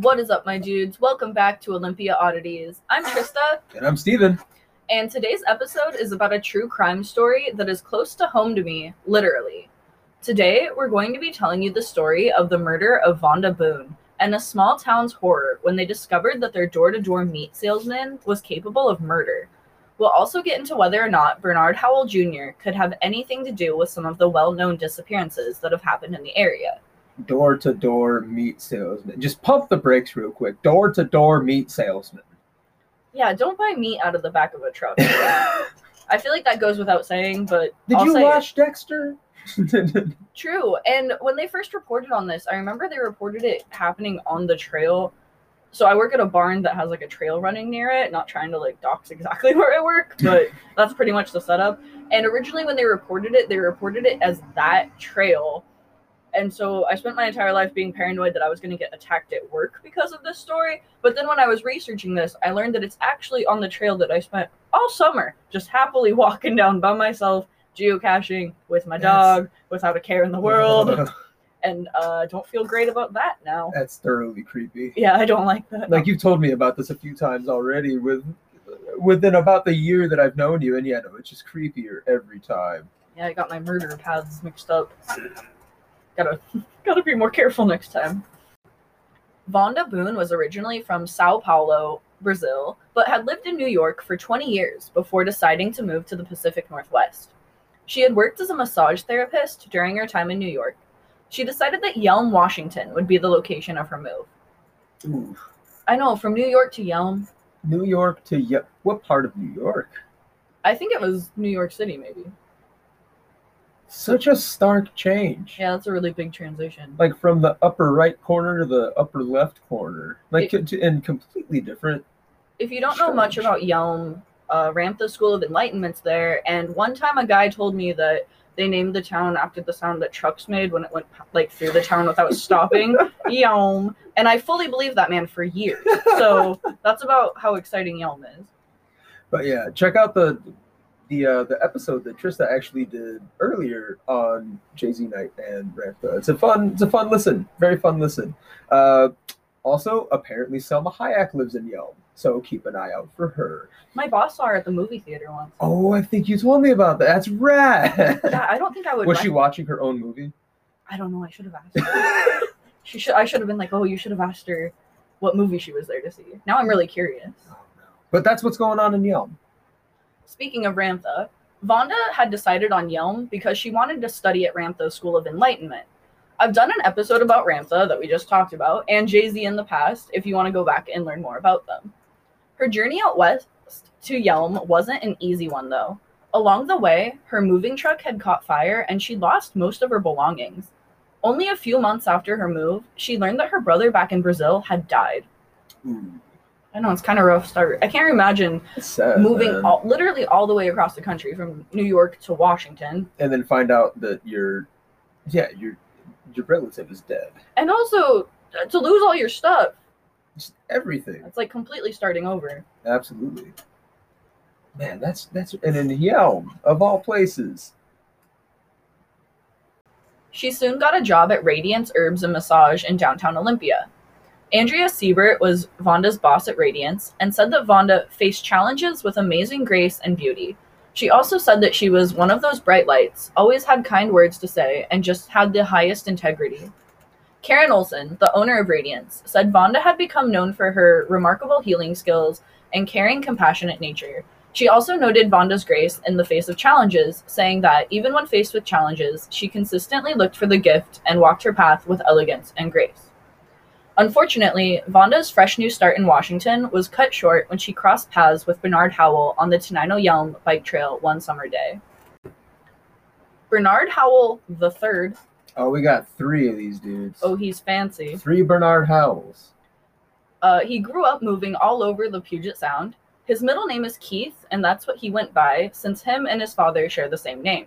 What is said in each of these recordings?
What is up, my dudes? Welcome back to Olympia Oddities. I'm Trista, And I'm Steven. and today's episode is about a true crime story that is close to home to me, literally. Today, we're going to be telling you the story of the murder of Vonda Boone and a small town's horror when they discovered that their door to door meat salesman was capable of murder. We'll also get into whether or not Bernard Howell Jr. could have anything to do with some of the well known disappearances that have happened in the area. Door to door meat salesman. Just pump the brakes real quick. Door to door meat salesman. Yeah, don't buy meat out of the back of a truck. I feel like that goes without saying, but Did I'll you say it. watch Dexter? True. And when they first reported on this, I remember they reported it happening on the trail. So I work at a barn that has like a trail running near it, not trying to like dox exactly where I work, but that's pretty much the setup. And originally when they reported it, they reported it as that trail. And so I spent my entire life being paranoid that I was going to get attacked at work because of this story. But then when I was researching this, I learned that it's actually on the trail that I spent all summer just happily walking down by myself, geocaching with my dog without a care in the world. and uh, don't feel great about that now. That's thoroughly creepy. Yeah, I don't like that. Like you've told me about this a few times already with within about the year that I've known you, and yeah, no, it's just creepier every time. yeah, I got my murder paths mixed up. Gotta gotta be more careful next time. Vonda Boone was originally from Sao Paulo, Brazil, but had lived in New York for 20 years before deciding to move to the Pacific Northwest. She had worked as a massage therapist during her time in New York. She decided that Yelm, Washington would be the location of her move. Ooh. I know, from New York to Yelm, New York to Ye- what part of New York? I think it was New York City, maybe. Such a stark change. Yeah, that's a really big transition. Like from the upper right corner to the upper left corner, like to, and completely different. if you don't know much about Yelm, uh, Ramtha School of Enlightenment's there, and one time a guy told me that they named the town after the sound that trucks made when it went like through the town without stopping. Yelm, and I fully believe that man for years. So that's about how exciting Yelm is. But yeah, check out the the uh, the episode that Trista actually did earlier on JZ Knight and Ramtha. It's a fun it's a fun listen, very fun listen. Uh, also, apparently Salma Hayek lives in Yelm, so keep an eye out for her. My boss saw her at the movie theater once. Oh, I think you told me about that. That's rad. Yeah, I don't think I would. Was she watching her own movie? I don't know. I should have asked. She should. I should have been like, oh, you should have asked her what movie she was there to see. Now I'm really curious. But that's what's going on in Yelm. Speaking of Ramtha, Vonda had decided on Yelm because she wanted to study at Ramtha School of Enlightenment. I've done an episode about Ramtha that we just talked about and JZ in the past if you want to go back and learn more about them. Her journey out west to Yelm wasn't an easy one though. Along the way, her moving truck had caught fire and she lost most of her belongings. Only a few months after her move, she learned that her brother back in Brazil had died. Ooh, I know it's kind of rough start. I can't imagine sad, moving man. all, literally all the way across the country from New York to Washington, and then find out that your yeah your your relative is dead. and also uh, to lose all your stuff. Just everything. It's like completely starting over. Absolutely. Man, that's that's and in Yelm of all places. She soon got a job at Radiance Herbs and Massage in downtown Olympia. Andrea Siebert was Vonda's boss at Radiance and said that Vonda faced challenges with amazing grace and beauty. She also said that she was one of those bright lights, always had kind words to say, and just had the highest integrity. Karen Olson, the owner of Radiance, said Vonda had become known for her remarkable healing skills and caring, compassionate nature. She also noted Vonda's grace in the face of challenges, saying that even when faced with challenges, she consistently looked for the gift and walked her path with elegance and grace. Unfortunately, Vonda's fresh new start in Washington was cut short when she crossed paths with Bernard Howell on the Tenino Yelm bike trail one summer day. Bernard Howell the third. Oh, we got three of these dudes. oh, he's fancy. Three Bernard Howells. Uh, he grew up moving all over the Puget Sound. His middle name is Keith, and that's what he went by since him and his father share the same name.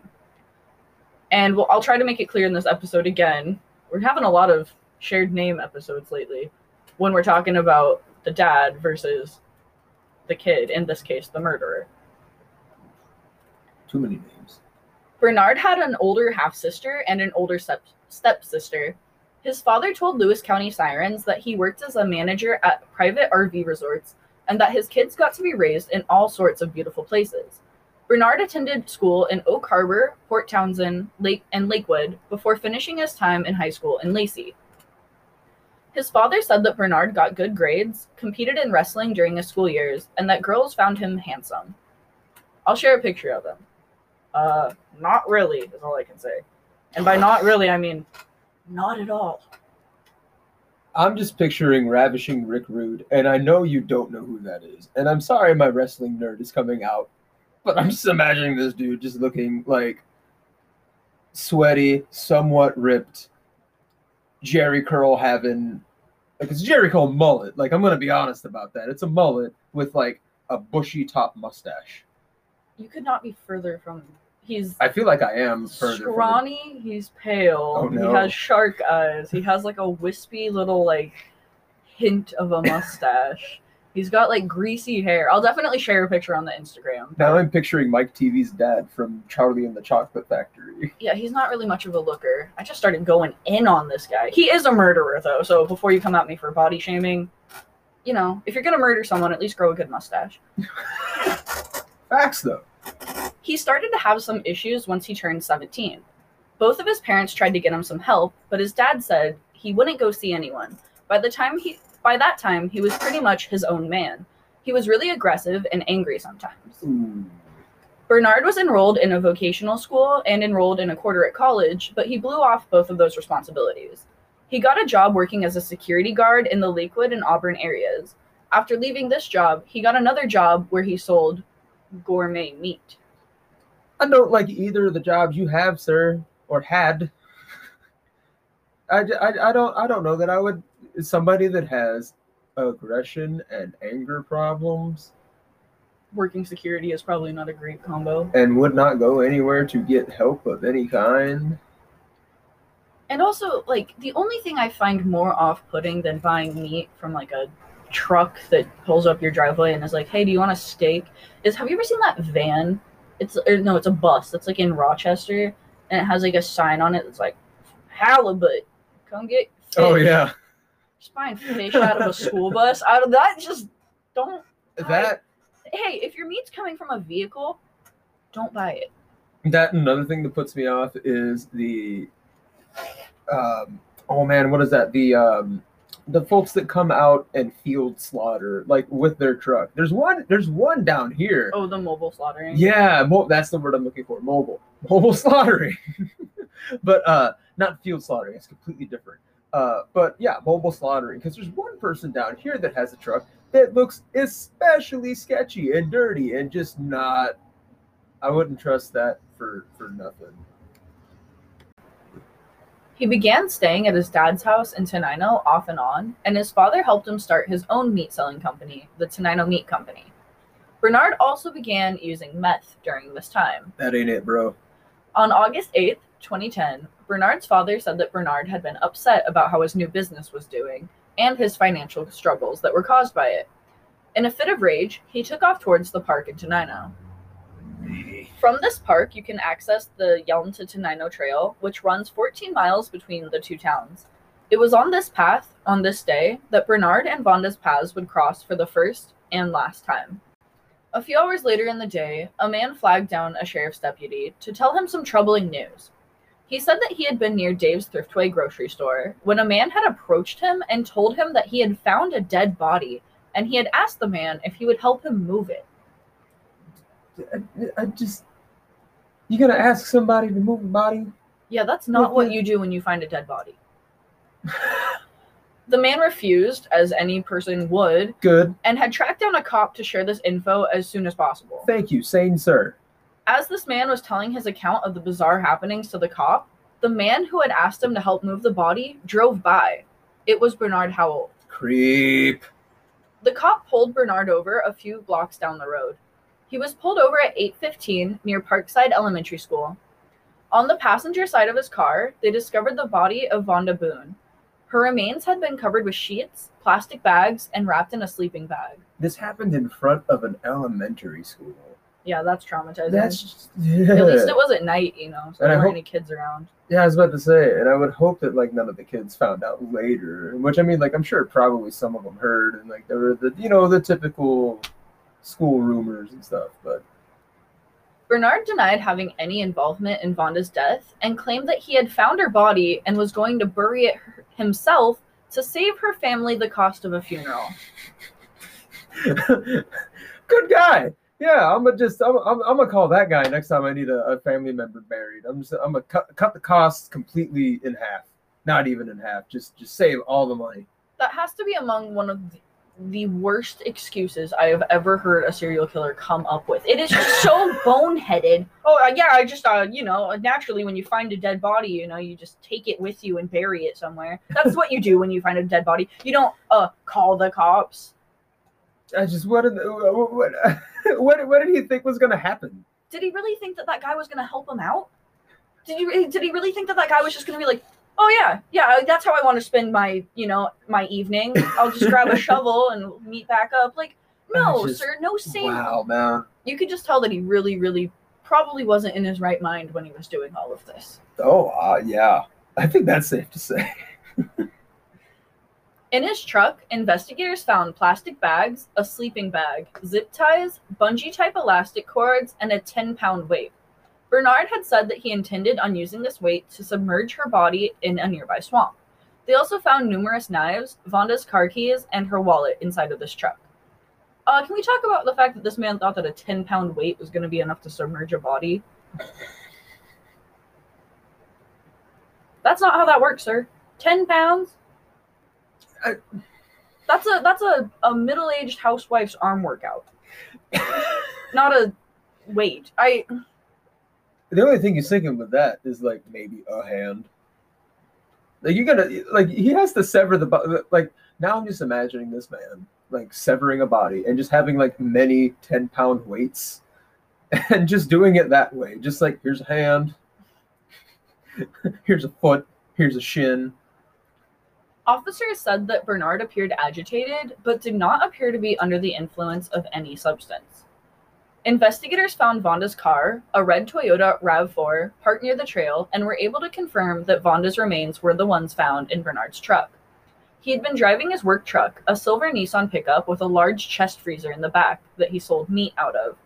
And we'll, I'll try to make it clear in this episode again. We're having a lot of shared name episodes lately when we're talking about the dad versus the kid, in this case, the murderer. Too many names. Bernard had an older half sister and an older step stepsister. His father told Lewis County Sirens that he worked as a manager at private RV resorts and that his kids got to be raised in all sorts of beautiful places. Bernard attended school in Oak Harbor, Port Townsend, Lake, and Lakewood before finishing his time in high school in Lacey. His father said that Bernard got good grades, competed in wrestling during his school years, and that girls found him handsome. I'll share a picture of him. Uh, not really, is all I can say. And by not really, I mean not at all. I'm just picturing ravishing Rick Rude, and I know you don't know who that is. And I'm sorry my wrestling nerd is coming out, but I'm just imagining this dude just looking like sweaty, somewhat ripped, Jheri Curl having like it's Jheri Curl mullet. Like I'm gonna be honest about that. It's a mullet with like a bushy top mustache. You could not be further from. He's I feel like I am further from the- He's pale. Oh, no. He has shark eyes. He has like a wispy little like hint of a mustache. He's got like greasy hair. I'll definitely share a picture on the Instagram. Now I'm picturing Mike Teavee's dad from Charlie and the Chocolate Factory. Yeah, he's not really much of a looker. I just started going in on this guy. He is a murderer though, so before you come at me for body shaming, you know, if you're gonna murder someone, at least grow a good mustache. Facts though. He started to have some issues once he turned 17. Both of his parents tried to get him some help, but his dad said he wouldn't go see anyone. By the time he by that time, he was pretty much his own man. He was really aggressive and angry sometimes. Ooh. Bernard was enrolled in a vocational school and enrolled in a quarter at college, but he blew off both of those responsibilities. He got a job working as a security guard in the Lakewood and Auburn areas. After leaving this job, he got another job where he sold gourmet meat. I don't like either of the jobs you have, sir, or had. I, I, I don't I don't know that I would somebody that has aggression and anger problems Working security is probably not a great combo. and would not go anywhere to get help of any kind. And also, like, the only thing I find more off putting than buying meat from like a truck that pulls up your driveway and is like, hey, do you want a steak? Is have you ever seen that van? It's or, no, it's a bus that's like in Rochester and it has like a sign on it that's like halibut. Come get oh, fish. Oh yeah, Just buying fish out of a school bus. Out of that just don't that hey, if your meat's coming from a vehicle, don't buy it. that another thing that puts me off is the um oh man what is that? The um the folks that come out and field slaughter like with their truck. There's one there's one down here. Oh, the mobile slaughtering. yeah mo- that's the word i'm looking for mobile. Mobile slaughtering. But uh not field slaughtering it's completely different uh but yeah mobile slaughtering because there's one person down here that has a truck that looks especially sketchy and dirty and just not i wouldn't trust that for for nothing He began staying at his dad's house in Tenino off and on, and his father helped him start his own meat selling company, the Tenino Meat Company. Bernard also began using meth during this time. that ain't it bro On August 8th, 2010, Bernard's father said that Bernard had been upset about how his new business was doing and his financial struggles that were caused by it. In a fit of rage, he took off towards the park in Tenino. From this park, you can access the Yelm to Tenino Trail, which runs 14 miles between the two towns. It was on this path, on this day, that Bernard and Vonda's paths would cross for the first and last time. A few hours later in the day, a man flagged down a sheriff's deputy to tell him some troubling news. He said that he had been near Dave's Thriftway grocery store when a man had approached him and told him that he had found a dead body, and he had asked the man if he would help him move it. I, I just you gonna ask somebody to move a body Yeah, that's not what you do when you find a dead body. The man refused, as any person would, good and had tracked down a cop to share this info as soon as possible. thank you sane sir As this man was telling his account of the bizarre happenings to the cop, the man who had asked him to help move the body drove by. It was Bernard Howell. creep The cop pulled Bernard over a few blocks down the road. He was pulled over at 8:15 near Parkside Elementary School. On the passenger side of his car, they discovered the body of Vonda Boone. Her remains had been covered with sheets, plastic bags, and wrapped in a sleeping bag. this happened in front of an elementary school Yeah, that's traumatizing. that's At least it was at night, you know, so And I there weren't hope- any kids around. Yeah, I was about to say, and I would hope that like none of the kids found out later. Which I mean, like I'm sure probably some of them heard, and like there were the you know the typical school rumors and stuff. But Bernard denied having any involvement in Vonda's death and claimed that he had found her body and was going to bury it himself to save her family the cost of a funeral. good guy. Yeah, I'm gonna just I'm, I'm, I'm gonna call that guy next time I need a, a family member buried. I'm just I'm gonna cut cut the costs completely in half. Not even in half. Just just save all the money. That has to be among one of the, the worst excuses I have ever heard a serial killer come up with. It is just so boneheaded. Oh uh, yeah, I just uh you know naturally when you find a dead body, you know you just take it with you and bury it somewhere. That's what you do when you find a dead body. You don't uh call the cops. I just what did what what, what, what did he think was gonna happen? Did he really think that that guy was gonna help him out? Did you did he really think that that guy was just gonna be like, oh yeah, yeah, that's how I want to spend my you know my evening. I'll just grab a shovel and meet back up. Like, no, just- sir, no sane. Wow, man. You could just tell that he really, really probably wasn't in his right mind when he was doing all of this. Oh uh, yeah, I think that's safe to say. In his truck, investigators found plastic bags, a sleeping bag, zip ties, bungee type elastic cords, and a 10 pound weight. Bernard had said that he intended on using this weight to submerge her body in a nearby swamp. They also found numerous knives, Vonda's car keys, and her wallet inside of this truck. Uh, can we talk about the fact that this man thought that a 10 pound weight was going to be enough to submerge a body? That's not how that works, sir. 10 pounds? I- That's a that's a, a middle-aged housewife's arm workout. Not a weight. I The only thing he's thinking with that is like maybe a hand. Like you're gonna like he has to sever the bo- like now I'm just imagining this man like severing a body and just having like many 10 pound weights and just doing it that way. Just like here's a hand, here's a foot, here's a shin. Officers said that Bernard appeared agitated, but did not appear to be under the influence of any substance. Investigators found Vonda's car, a red Toyota RAV4, parked near the trail, and were able to confirm that Vonda's remains were the ones found in Bernard's truck. He had been driving his work truck, a silver Nissan pickup with a large chest freezer in the back that he sold meat out of.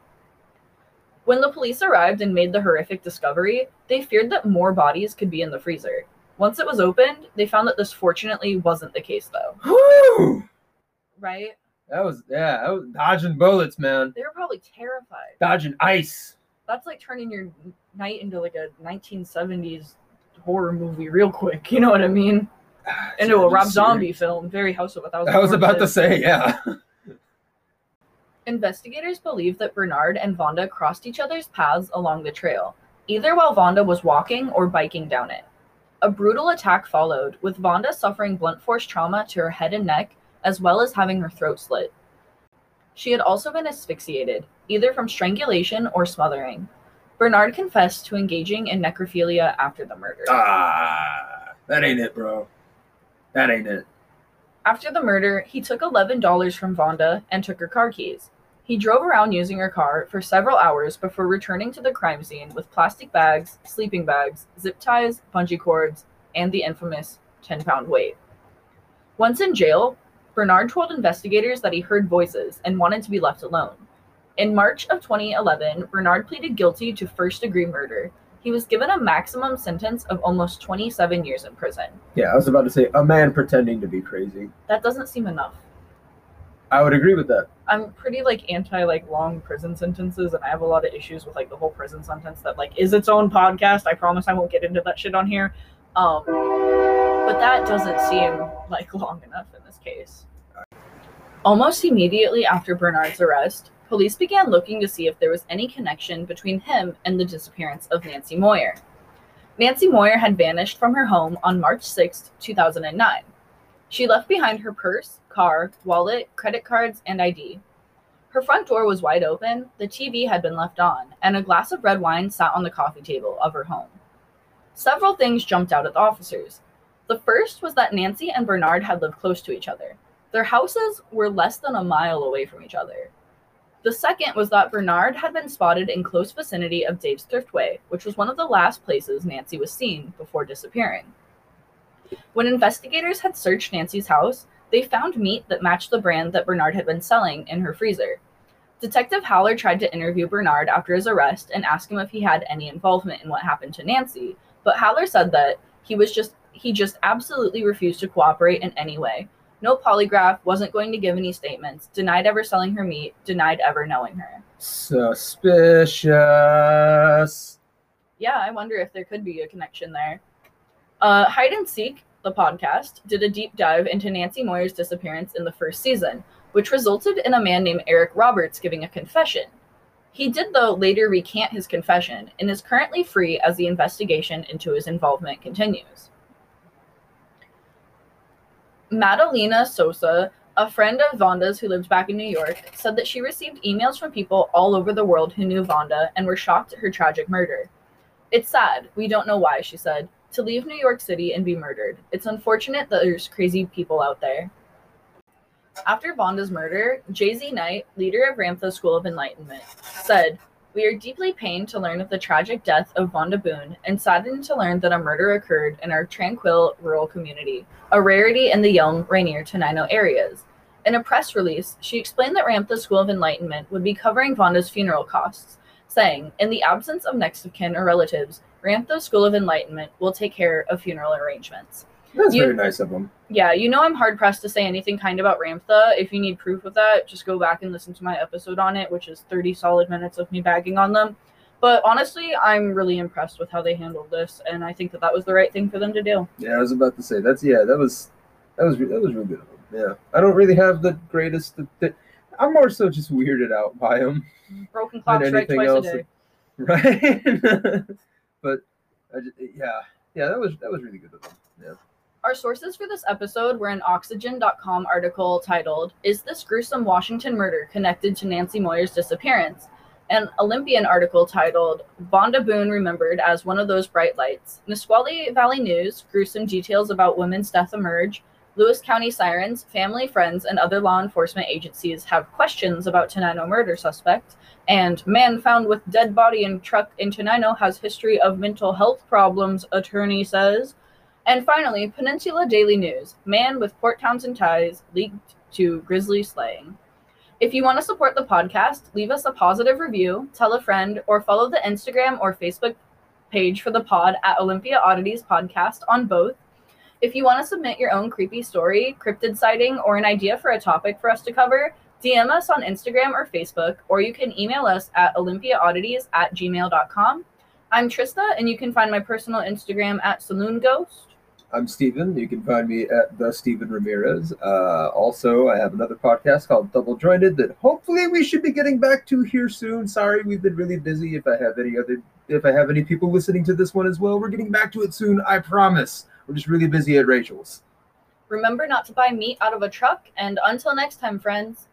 When the police arrived and made the horrific discovery, they feared that more bodies could be in the freezer. Once it was opened, they found that this fortunately wasn't the case, though. Right? That was yeah, that was dodging bullets, man. They were probably terrified. Dodging ice. That's like turning your night into like a 1970s horror movie real quick. You know what I mean? Into a Rob Zombie film. Very House of a Thousand. I was about to say, yeah. Investigators believe that Bernard and Vonda crossed each other's paths along the trail, either while Vonda was walking or biking down it. A brutal attack followed, with Vonda suffering blunt force trauma to her head and neck, as well as having her throat slit. She had also been asphyxiated, either from strangulation or smothering. Bernard confessed to engaging in necrophilia after the murder. Ah, that ain't it, bro. That ain't it. After the murder, he took $11 from Vonda and took her car keys. He drove around using her car for several hours before returning to the crime scene with plastic bags, sleeping bags, zip ties, bungee cords, and the infamous 10 pound weight. Once in jail, Bernard told investigators that he heard voices and wanted to be left alone. In March of 2011, Bernard pleaded guilty to first degree murder. He was given a maximum sentence of almost 27 years in prison. Yeah, I was about to say a man pretending to be crazy. That doesn't seem enough. I would agree with that. I'm pretty like anti like long prison sentences, and I have a lot of issues with like the whole prison sentence that like is its own podcast. I promise I won't get into that shit on here. Um, but that doesn't seem like long enough in this case. Almost immediately after Bernard's arrest, police began looking to see if there was any connection between him and the disappearance of Nancy Moyer. Nancy Moyer had vanished from her home on March 6, 2009. She left behind her purse, car, wallet, credit cards, and ID. Her front door was wide open, the TV had been left on, and a glass of red wine sat on the coffee table of her home. Several things jumped out at the officers. The first was that Nancy and Bernard had lived close to each other. Their houses were less than a mile away from each other. The second was that Bernard had been spotted in close vicinity of Dave's Thriftway, which was one of the last places Nancy was seen before disappearing. When investigators had searched Nancy's house, they found meat that matched the brand that Bernard had been selling in her freezer. Detective Haller tried to interview Bernard after his arrest and ask him if he had any involvement in what happened to Nancy, but Haller said that he was just he just absolutely refused to cooperate in any way. No polygraph, wasn't going to give any statements, denied ever selling her meat, denied ever knowing her. Suspicious. Yeah, I wonder if there could be a connection there. Uh, Hide and Seek, the podcast, did a deep dive into Nancy Moyer's disappearance in the first season, which resulted in a man named Eric Roberts giving a confession. He did, though, later recant his confession and is currently free as the investigation into his involvement continues. Madalena Sosa, a friend of Vonda's who lived back in New York, said that she received emails from people all over the world who knew Vonda and were shocked at her tragic murder. It's sad, we don't know why, she said, to leave New York City and be murdered. It's unfortunate that there's crazy people out there. After Vonda's murder, JZ Knight, leader of Ramtha School of Enlightenment, said, We are deeply pained to learn of the tragic death of Vonda Boone and saddened to learn that a murder occurred in our tranquil rural community, a rarity in the Yelm, Rainier, Tenino areas. In a press release, she explained that Ramtha School of Enlightenment would be covering Vonda's funeral costs, saying, In the absence of next of kin or relatives, Ramtha School of Enlightenment will take care of funeral arrangements. That's You- very nice of them. Yeah, you know I'm hard pressed to say anything kind about Ramtha. If you need proof of that, just go back and listen to my episode on it, which is 30 solid minutes of me bagging on them. But honestly, I'm really impressed with how they handled this, and I think that that was the right thing for them to do. Yeah, I was about to say that's yeah, that was that was that was really good of them. Yeah, I don't really have the greatest. The, the, I'm more so just weirded out by them, Broken clock strike twice else a day. right? but just, yeah, yeah, that was that was really good of them. Yeah. Our sources for this episode were an Oxygen.com article titled, Is This Gruesome Washington Murder Connected to Nancy Moyer's Disappearance? An Olympian article titled, Vonda Boone Remembered as One of Those Bright Lights. Nisqually Valley News, gruesome details about women's death emerge. Lewis County Sirens, family, friends, and other law enforcement agencies have questions about Tenino murder suspect. And man found with dead body in truck in Tenino has history of mental health problems, attorney says. And finally, Peninsula Daily News man with Port Townsend ties leaked to Grisly slaying. If you want to support the podcast, leave us a positive review, tell a friend, or follow the Instagram or Facebook page for the pod at Olympia Oddities Podcast on both. If you want to submit your own creepy story, cryptid sighting, or an idea for a topic for us to cover, DM us on Instagram or Facebook, or you can email us at olympiaoddities at gmail.com. I'm Trista, and you can find my personal Instagram at Saloon Ghost. I'm Steven. You can find me at the Steven Ramirez. Uh, also, I have another podcast called Double Jointed that hopefully we should be getting back to here soon. Sorry, we've been really busy. If I have any other, if I have any people listening to this one as well, we're getting back to it soon. I promise. We're just really busy at Rachel's. Remember not to buy meat out of a truck, and until next time, friends,